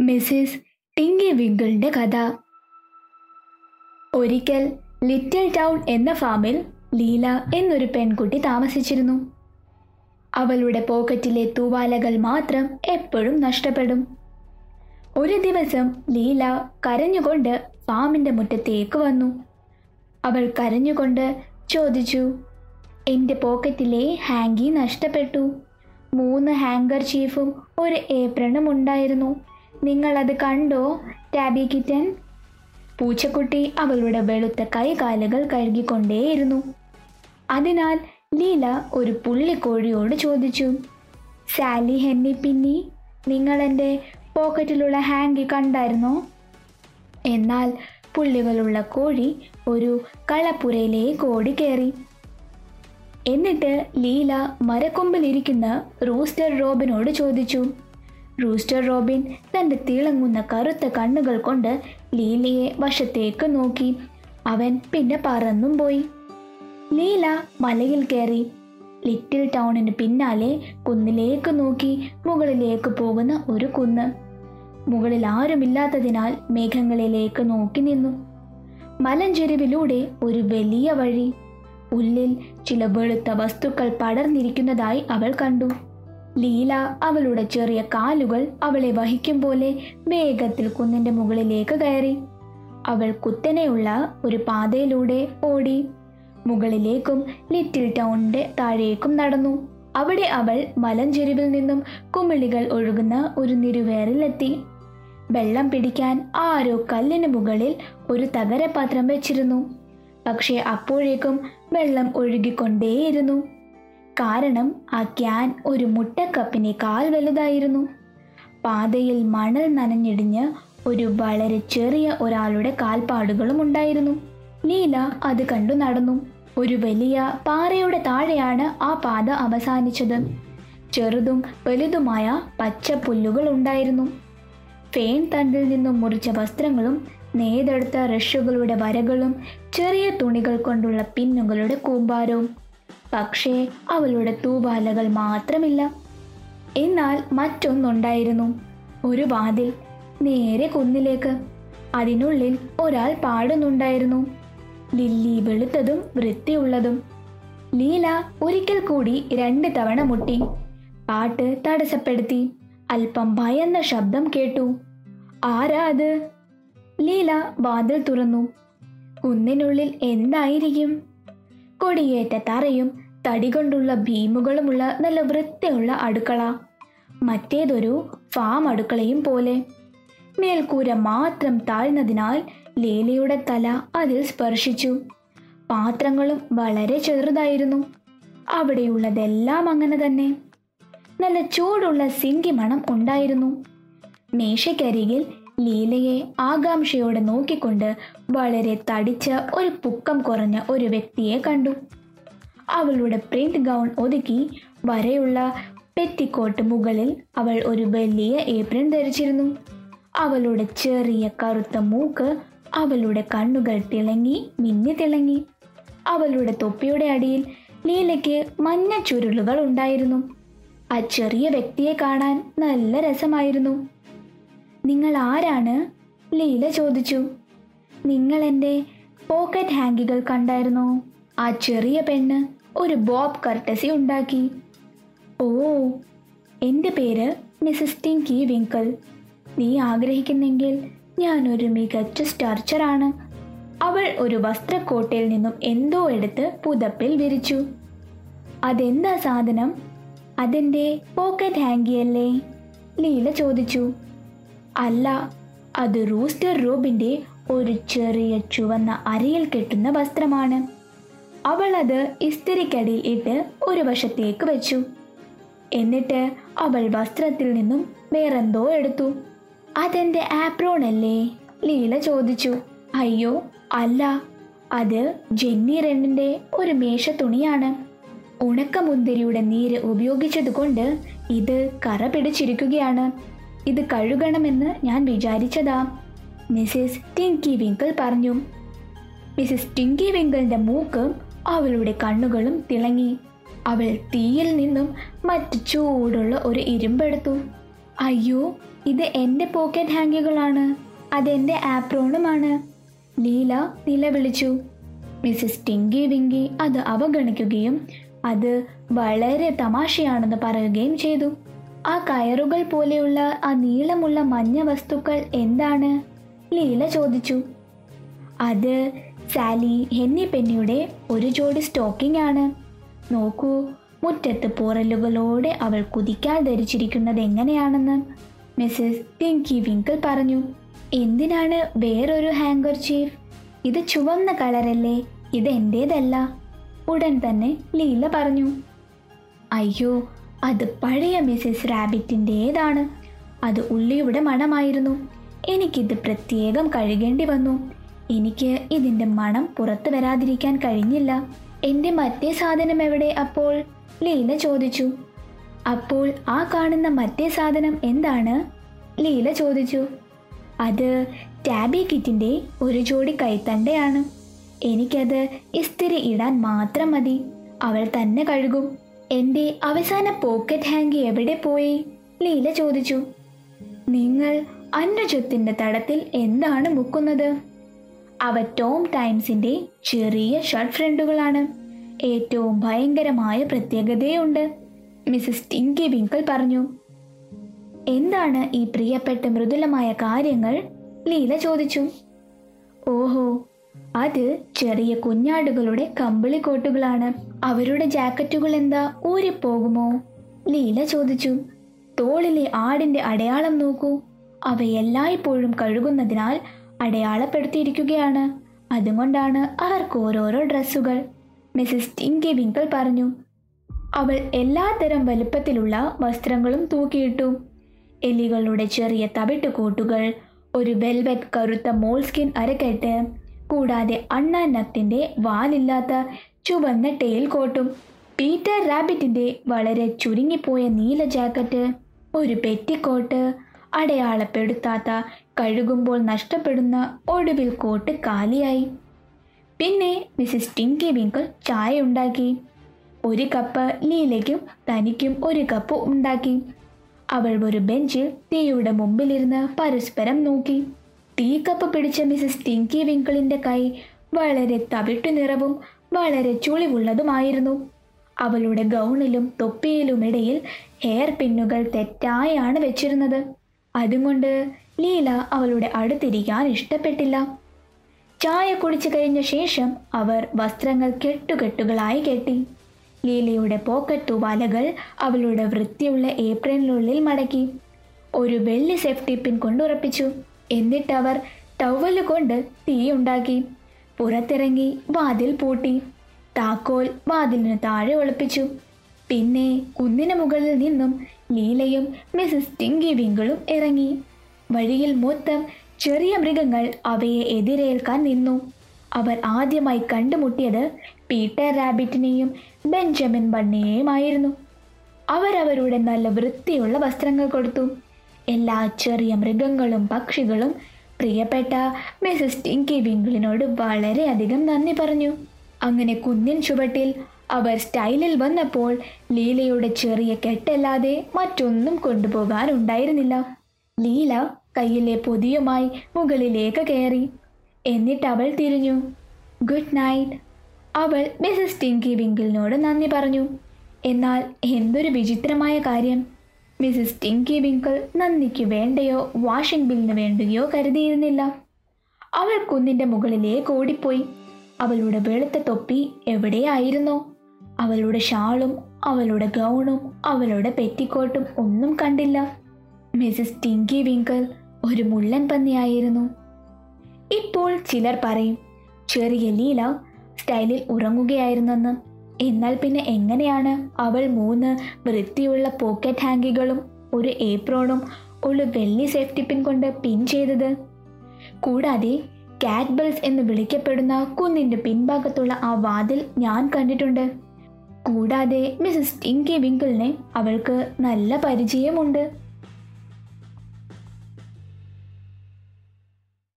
Mrs Tinky വിങ്കിളിന്റെ കഥ. ഒരിക്കൽ little town എന്ന ഫാമിൽ ലീല എന്നൊരു പെൺകുട്ടി താമസിച്ചിരുന്നു. അവളുടെ പോക്കറ്റിലെ തൂവാലകൾ മാത്രം എപ്പോഴും നഷ്ടപ്പെടും. ഒരു ദിവസം ലീല കരഞ്ഞുകൊണ്ട് ഫാമിന്റെ മുറ്റത്തേക്ക് വന്നു. അവൾ കരഞ്ഞുകൊണ്ട് ചോദിച്ചു എന്റെ പോക്കറ്റിലെ ഹാങ്കി നഷ്ടപ്പെട്ടു. മൂന്ന് ഹാങ്കർ ചീഫും ഒരു ഏപ്രണും ഉണ്ടായിരുന്നു. നിങ്ങളത് കണ്ടോ ടാബി കിറ്റൻ? പൂച്ചക്കുട്ടി അവളുടെ വെളുത്ത കൈകാലുകൾ കഴുകിക്കൊണ്ടേയിരുന്നു. അതിനാൽ ലീല ഒരു പുള്ളിക്കോഴിയോട് ചോദിച്ചു സാലി ഹെന്നി പിന്നി നിങ്ങളെന്റെ പോക്കറ്റിലുള്ള ഹാങ്കി കണ്ടായിരുന്നോ? എന്നാൽ പുള്ളികളുള്ള കോഴി ഒരു കളപ്പുരയിലേക്ക് ഓടിക്കേറി. എന്നിട്ട് ലീല മരക്കൊമ്പിലിരിക്കുന്ന റൂസ്റ്റർ റോബിനോട് ചോദിച്ചു. റൂസ്റ്റർ റോബിൻ തന്റെ തിളങ്ങുന്ന കറുത്ത കണ്ണുകൾ കൊണ്ട് ലീലയെ വശത്തേക്ക് നോക്കി. അവൻ പിന്നെ പറന്നും പോയി. ലീല മലയിൽ കയറി. ലിറ്റിൽ ടൗണിന് പിന്നാലെ കുന്നിലേക്ക് നോക്കി മുകളിലേക്ക് പോകുന്ന ഒരു കുന്ന്. മുകളിൽ ആരുമില്ലാത്തതിനാൽ മേഘങ്ങളിലേക്ക് നോക്കി നിന്നു. മലഞ്ചെരുവിലൂടെ ഒരു വലിയ വഴി. ഉള്ളിൽ ചില വെളുത്ത വസ്തുക്കൾ പടർന്നിരിക്കുന്നതായി അവൾ കണ്ടു. ലീല അവളുടെ ചെറിയ കാലുകൾ അവളെ വഹിക്കും പോലെ വേഗത്തിൽ കുന്നിന്റെ മുകളിലേക്ക് കയറി. അവൾ കുത്തനെയുള്ള ഒരു പാതയിലൂടെ ഓടി. മുകളിലേക്കും ലിറ്റിൽ ടൗണിന്റെ താഴേക്കും നടന്നു. അവിടെ അവൾ മലഞ്ചെരിവിൽ നിന്നും കുമിളികൾ ഒഴുകുന്ന ഒരു നിരുവേറിലെത്തി. വെള്ളം പിടിക്കാൻ ആരോ കല്ലിന് മുകളിൽ ഒരു തകരപാത്രം വെച്ചിരുന്നു. പക്ഷേ അപ്പോഴേക്കും വെള്ളം ഒഴുകിക്കൊണ്ടേയിരുന്നു. കാരണം ആ ക്യാൻ ഒരു മുട്ടക്കപ്പിനേക്കാൾ വലുതായിരുന്നു. പാതയിൽ മണൽ നനഞ്ഞിടിഞ്ഞ് ഒരു വളരെ ചെറിയ ഒരാളുടെ കാൽപ്പാടുകളും ഉണ്ടായിരുന്നു. ലീല അത് കണ്ടു നടന്നു. ഒരു വലിയ പാറയുടെ താഴെയാണ് ആ പാത അവസാനിച്ചത്. ചെറുതും വലുതുമായ പച്ച പുല്ലുകൾ ഉണ്ടായിരുന്നു. ഫേൻ തണ്ടിൽ നിന്നും മുറിച്ച വസ്ത്രങ്ങളും നെയ്തെടുത്ത റഷുകളുടെ വരകളും ചെറിയ തുണികൾ കൊണ്ടുള്ള പിന്നുകളുടെ കൂമ്പാരവും. പക്ഷേ അവളുടെ തൂവാലകൾ മാത്രമില്ല. എന്നാൽ മറ്റൊന്നുണ്ടായിരുന്നു. ഒരു വാതിൽ നേരെ കുന്നിലേക്ക്. അതിനുള്ളിൽ ഒരാൾ പാടുന്നുണ്ടായിരുന്നു. ലില്ലി വെളുത്തതും വൃത്തിയുള്ളതും. ലീല ഒരിക്കൽ കൂടി രണ്ട് തവണ മുട്ടി. പാട്ട് തടസ്സപ്പെടുത്തി. അല്പം ഭയന്ന ശബ്ദം കേട്ടു. ആരാ അത്? ലീല വാതിൽ തുറന്നു. കുന്നിനുള്ളിൽ എന്തായിരിക്കും? കൊടിയേറ്റ തറയും തടി കൊണ്ടുള്ള ഭീമുകളുമുള്ള നല്ല വൃത്തിയുള്ള അടുക്കള. മറ്റേതൊരു ഫാം അടുക്കളയും പോലെ. മേൽക്കൂര മാത്രം താഴ്ന്നതിനാൽ ലീലയുടെ തല അതിൽ സ്പർശിച്ചു. പാത്രങ്ങളും വളരെ ചെറുതായിരുന്നു. അവിടെയുള്ളതെല്ലാം അങ്ങനെ തന്നെ. നല്ല ചൂടുള്ള സിങ്കി മണം ഉണ്ടായിരുന്നു. മേശയ്ക്കരികിൽ ലീലയെ ആകാംക്ഷയോടെ നോക്കിക്കൊണ്ട് വളരെ തടിച്ച ഒരു പുക്കം കുറഞ്ഞ ഒരു വ്യക്തിയെ കണ്ടു. അവളുടെ പ്രിന്റ് ഗൗൺ ഒതുക്കി വരെയുള്ള പെറ്റിക്കോട്ട് മുകളിൽ അവൾ ഒരു വലിയ ഏപ്രിൻ ധരിച്ചിരുന്നു. അവളുടെ ചെറിയ കറുത്ത മൂക്ക് അവളുടെ കണ്ണുകൾ തിളങ്ങി മിന്നി തിളങ്ങി. അവളുടെ തൊപ്പിയുടെ അടിയിൽ ലീലയ്ക്ക് മഞ്ഞ ചുരുളുകൾ ഉണ്ടായിരുന്നു. ആ ചെറിയ വ്യക്തിയെ കാണാൻ നല്ല രസമായിരുന്നു. നിങ്ങൾ ആരാണ് ലീല ചോദിച്ചു. നിങ്ങൾ എന്റെ പോക്കറ്റ് ഹാങ്കികൾ കണ്ടായിരുന്നോ? ആ ചെറിയ പെണ്ണ് ഒരു ബോബ് കർട്ടസി ഉണ്ടാക്കി. ഓ എന്റെ പേര് മിസസ് ടിങ്കി വിങ്കിൾ. നീ ആഗ്രഹിക്കുന്നെങ്കിൽ ഞാനൊരു മികച്ച സ്റ്റാർച്ചറാണ് അവൾ ഒരു വസ്ത്രക്കോട്ടയിൽ നിന്നും എന്തോ എടുത്ത് പുതപ്പിൽ വിരിച്ചു. അതെന്താ സാധനം? അതെന്റെ പോക്കറ്റ് ഹാങ്കിയല്ലേ? ലീല ചോദിച്ചു. അല്ല അത് റൂസ്റ്റർ റോബിന്റെ ഒരു ചെറിയ ചുവന്ന അരയിൽ കെട്ടുന്ന വസ്ത്രമാണ്. അവൾ അത് ഇസ്തിരിക്കടിയിൽ ഇട്ട് ഒരു വശത്തേക്ക് വെച്ചു. എന്നിട്ട് അവൾ വസ്ത്രത്തിൽ നിന്നും വേറെന്തോ എടുത്തു. അതെന്റെ ആപ്രോൺ അല്ലേ ലീല ചോദിച്ചു. അയ്യോ അല്ല അത് ജെന്നി റെണ്ണിന്റെ ഒരു മേശ തുണിയാണ് ഉണക്കമുന്തിരിയുടെ നീര് ഉപയോഗിച്ചതുകൊണ്ട് ഇത് കറ പിടിച്ചിരിക്കുകയാണ്. ഇത് കഴുകണമെന്ന് ഞാൻ വിചാരിച്ചതാ. മിസ്സിസ് ടിങ്കി വിങ്കിൾ പറഞ്ഞു. മിസ്സിസ് ടിങ്കി വിങ്കിളിന്റെ മൂക്കും അവളുടെ കണ്ണുകളും തിളങ്ങി. അവൾ തീയിൽ നിന്നും മറ്റ് ചൂടുള്ള ഒരു ഇരുമ്പെടുത്തു അയ്യോ ഇത് എന്റെ പോക്കറ്റ് ഹാങ്കികളാണ് അതെന്റെ ആപ്രോണുമാണ്. ലീല നിലവിളിച്ചു. മിസ്സിസ് ടിങ്കി വിങ്കി അത് അവഗണിക്കുകയും അത് വളരെ തമാശയാണെന്ന് പറയുകയും ചെയ്തു. ആ കയറുകൾ പോലെയുള്ള ആ നീളമുള്ള മഞ്ഞ വസ്തുക്കൾ എന്താണ്? ലീല ചോദിച്ചു. അത് സാലി ഹെന്നി പെന്നിയുടെ ഒരു ജോഡി സ്റ്റോക്കിംഗ് ആണ്. നോക്കൂ മുറ്റത്ത് പോറലുകളോടെ അവൾ കുതിക്കാൻ ധരിച്ചിരിക്കുന്നത് എങ്ങനെയാണെന്ന്. മിസ്സസ് ടിങ്കി വിങ്കിൾ പറഞ്ഞു എന്തിനാണ് വേറൊരു ഹാങ്കർ ചീഫ്? ഇത് ചുവന്ന കളറല്ലേ ഇത് എന്റേതല്ല ഉടൻ തന്നെ ലീല പറഞ്ഞു. അയ്യോ അത് പഴയ മിസ്സിസ് റാബിറ്റിന്റേതാണ് അത് ഉള്ളിയുടെ മണമായിരുന്നു. എനിക്കിത് പ്രത്യേകം കഴുകേണ്ടി വന്നു. എനിക്ക് ഇതിന്റെ മണം പുറത്തു വരാതിരിക്കാൻ കഴിഞ്ഞില്ല. എന്റെ മറ്റേ സാധനം എവിടെ അപ്പോൾ? ലീല ചോദിച്ചു. അപ്പോൾ ആ കാണുന്ന മറ്റേ സാധനം എന്താണ്? ലീല ചോദിച്ചു. അത് ടാബി കിറ്റിന്റെ ഒരു ജോഡി കൈത്തണ്ടയാണ്. എനിക്കത് ഇസ്തിരി ഇടാൻ മാത്രം മതി. അവൾ തന്നെ കഴുകും. എന്റെ അവസാന പോക്കറ്റ് ഹാങ്കി എവിടെ പോയി? ലീല ചോദിച്ചു. നിങ്ങൾ അന്നജത്തിന്റെ തടത്തിൽ എന്താണ് മുക്കുന്നത്? അവ ടോം ടൈംസിന്റെ ചെറിയ ഷർട്ട് ഫ്രണ്ടുകളാണ്. ഏറ്റവും ഭയങ്കരമായ പ്രത്യേകതയുണ്ട് മിസസ് ടിങ്കി വിങ്കിൾ പറഞ്ഞു. എന്താണ് ഈ പ്രിയപ്പെട്ട മൃദുലമായ കാര്യങ്ങൾ? ലീല ചോദിച്ചു. ഓഹോ അത് ചെറിയ കുഞ്ഞാടുകളുടെ കമ്പിളിക്കോട്ടുകളാണ്. അവരുടെ ജാക്കറ്റുകൾ എന്താ ഊരി ഊരിപ്പോകുമോ? ലീല ചോദിച്ചു. തോളിലെ ആടിന്റെ അടയാളം നോക്കൂ. അവ എല്ലായ്പ്പോഴും കഴുകുന്നതിനാൽ അടയാളപ്പെടുത്തിയിരിക്കുകയാണ്. അതുകൊണ്ടാണ് അവർക്ക് ഓരോരോ ഡ്രസ്സുകൾ. മിസ്സിസ് ടിങ്കി വിങ്കൽ പറഞ്ഞു. അവൾ എല്ലാത്തരം വലുപ്പത്തിലുള്ള വസ്ത്രങ്ങളും തൂക്കിയിട്ടു. എലികളുടെ ചെറിയ തവിട്ട് കോട്ടുകൾ ഒരു വെൽവെറ്റ് കറുത്ത മോൾസ്കിൻ അരക്കെട്ട് കൂടാതെ അണ്ണാനത്തിന്റെ വാലില്ലാത്ത ചുവന്ന ടെയിൽ കോട്ടും പീറ്റർ റാബിറ്റിന്റെ വളരെ ചുരുങ്ങിപ്പോയ നീല ജാക്കറ്റ് ഒരു പെറ്റിക്കോട്ട് അടയാളപ്പെടുത്താത്ത കഴുകുമ്പോൾ നഷ്ടപ്പെടുന്ന ഒടുവിൽ കോട്ട് കാലിയായി. പിന്നെ മിസ്സിസ് ടിങ്കി വിങ്കിൾ ചായ ഉണ്ടാക്കി. ഒരു കപ്പ് ലീലയ്ക്കും തനിക്കും ഒരു കപ്പ് ഉണ്ടാക്കി. അവൾ ഒരു ബെഞ്ചിൽ തീയുടെ മുമ്പിലിരുന്ന് പരസ്പരം നോക്കി. ടീ കപ്പ് പിടിച്ച മിസസ് ടിങ്കി വിങ്കിളിന്റെ കൈ വളരെ തവിട്ടു നിറവും വളരെ ചുളിവുള്ളതുമായിരുന്നു. അവളുടെ ഗൗണിലും തൊപ്പിയിലുമിടയിൽ ഹെയർ പിന്നുകൾ തെറ്റായാണ് വെച്ചിരുന്നത്. അതുകൊണ്ട് ലീല അവളുടെ അടുത്തിരിക്കാൻ ഇഷ്ടപ്പെട്ടില്ല. ചായ കുടിച്ചു കഴിഞ്ഞ ശേഷം അവർ വസ്ത്രങ്ങൾ കെട്ടുകെട്ടുകളായി കെട്ടി. ലീലയുടെ പോക്കറ്റ് തൂവാലകൾ അവളുടെ വൃത്തിയുള്ള ഏപ്രിലിനുള്ളിൽ മടക്കി. ഒരു വെള്ളി സേഫ്റ്റി പിൻ കൊണ്ടുറപ്പിച്ചു എന്നിട്ട് അവർ ടവൽ കൊണ്ട് തീയുണ്ടാക്കി പുറത്തിറങ്ങി വാതിൽ പൂട്ടി. താക്കോൽ വാതിലിന് താഴെ ഒളിപ്പിച്ചു. പിന്നെ കുന്നിന് മുകളിൽ നിന്നും ലീലയും മിസസ് ടിങ്കി വിങ്കിളും ഇറങ്ങി. വഴിയിൽ മൊത്തം ചെറിയ മൃഗങ്ങൾ അവയെ എതിരേൽക്കാൻ നിന്നു. അവർ ആദ്യമായി കണ്ടുമുട്ടിയത് പീറ്റർ റാബിറ്റിനെയും ബെഞ്ചമിൻ ബണ്ണിയെയുമായിരുന്നു. അവരവരുടെ നല്ല വൃത്തിയുള്ള വസ്ത്രങ്ങൾ കൊടുത്തു. എല്ലാ ചെറിയ മൃഗങ്ങളും പക്ഷികളും പ്രിയപ്പെട്ട മിസസ് ടിങ്കി വിങ്കിളിനോട് വളരെയധികം നന്ദി പറഞ്ഞു. അങ്ങനെ കുന്നിൻ ചുവട്ടിൽ അവർ സ്റ്റൈലിൽ വന്നപ്പോൾ ലീലയുടെ ചെറിയ കെട്ടല്ലാതെ മറ്റൊന്നും കൊണ്ടുപോകാനുണ്ടായിരുന്നില്ല ലീല കയ്യിലെ പൊതിയുമായി മുകളിലേക്ക് കയറി. എന്നിട്ട് അവൾ തിരിഞ്ഞു. ഗുഡ് നൈറ്റ് അവൾ മിസസ് ടിങ്കി വിങ്കിളിനോട് നന്ദി പറഞ്ഞു. എന്നാൽ എന്തൊരു വിചിത്രമായ കാര്യം. മിസ്സിസ് ടിങ്കി വിങ്കിൾ നന്ദിക്ക് വേണ്ടയോ? വാഷിംഗ് ബില്ലിന് വേണ്ടയോ കരുതിയിരുന്നില്ല. അവൾ കുന്നിന്റെ മുകളിലേക്ക് ഓടിപ്പോയി. അവളുടെ വെളുത്ത തൊപ്പി എവിടെയായിരുന്നോ? അവളുടെ ഷാളും അവളുടെ ഗൗണും അവളുടെ പെറ്റിക്കോട്ടും ഒന്നും കണ്ടില്ല. മിസ്സിസ് ടിങ്കി വിങ്കിൾ ഒരു മുള്ളൻ പന്നിയായിരുന്നു. ഇപ്പോൾ ചിലർ പറയും ചെറിയ ലീല സ്റ്റൈലിൽ ഉറങ്ങുകയായിരുന്നെന്ന്. എന്നാൽ പിന്നെ എങ്ങനെയാണ്? അവൾ മൂന്ന് വൃത്തിയുള്ള പോക്കറ്റ് ഹാങ്കികളും ഒരു ഏപ്രോണും ഒരു വെള്ളി സേഫ്റ്റി പിൻ കൊണ്ട് പിൻ ചെയ്തത്. കൂടാതെ കാറ്റ്ബൽസ് എന്ന് വിളിക്കപ്പെടുന്ന കുന്നിന്റെ പിൻഭാഗത്തുള്ള ആ വാതിൽ ഞാൻ കണ്ടിട്ടുണ്ട്. കൂടാതെ മിസ്സസ് ടിങ്കി വിങ്കിളിനെ അവൾക്ക് നല്ല പരിചയമുണ്ട്.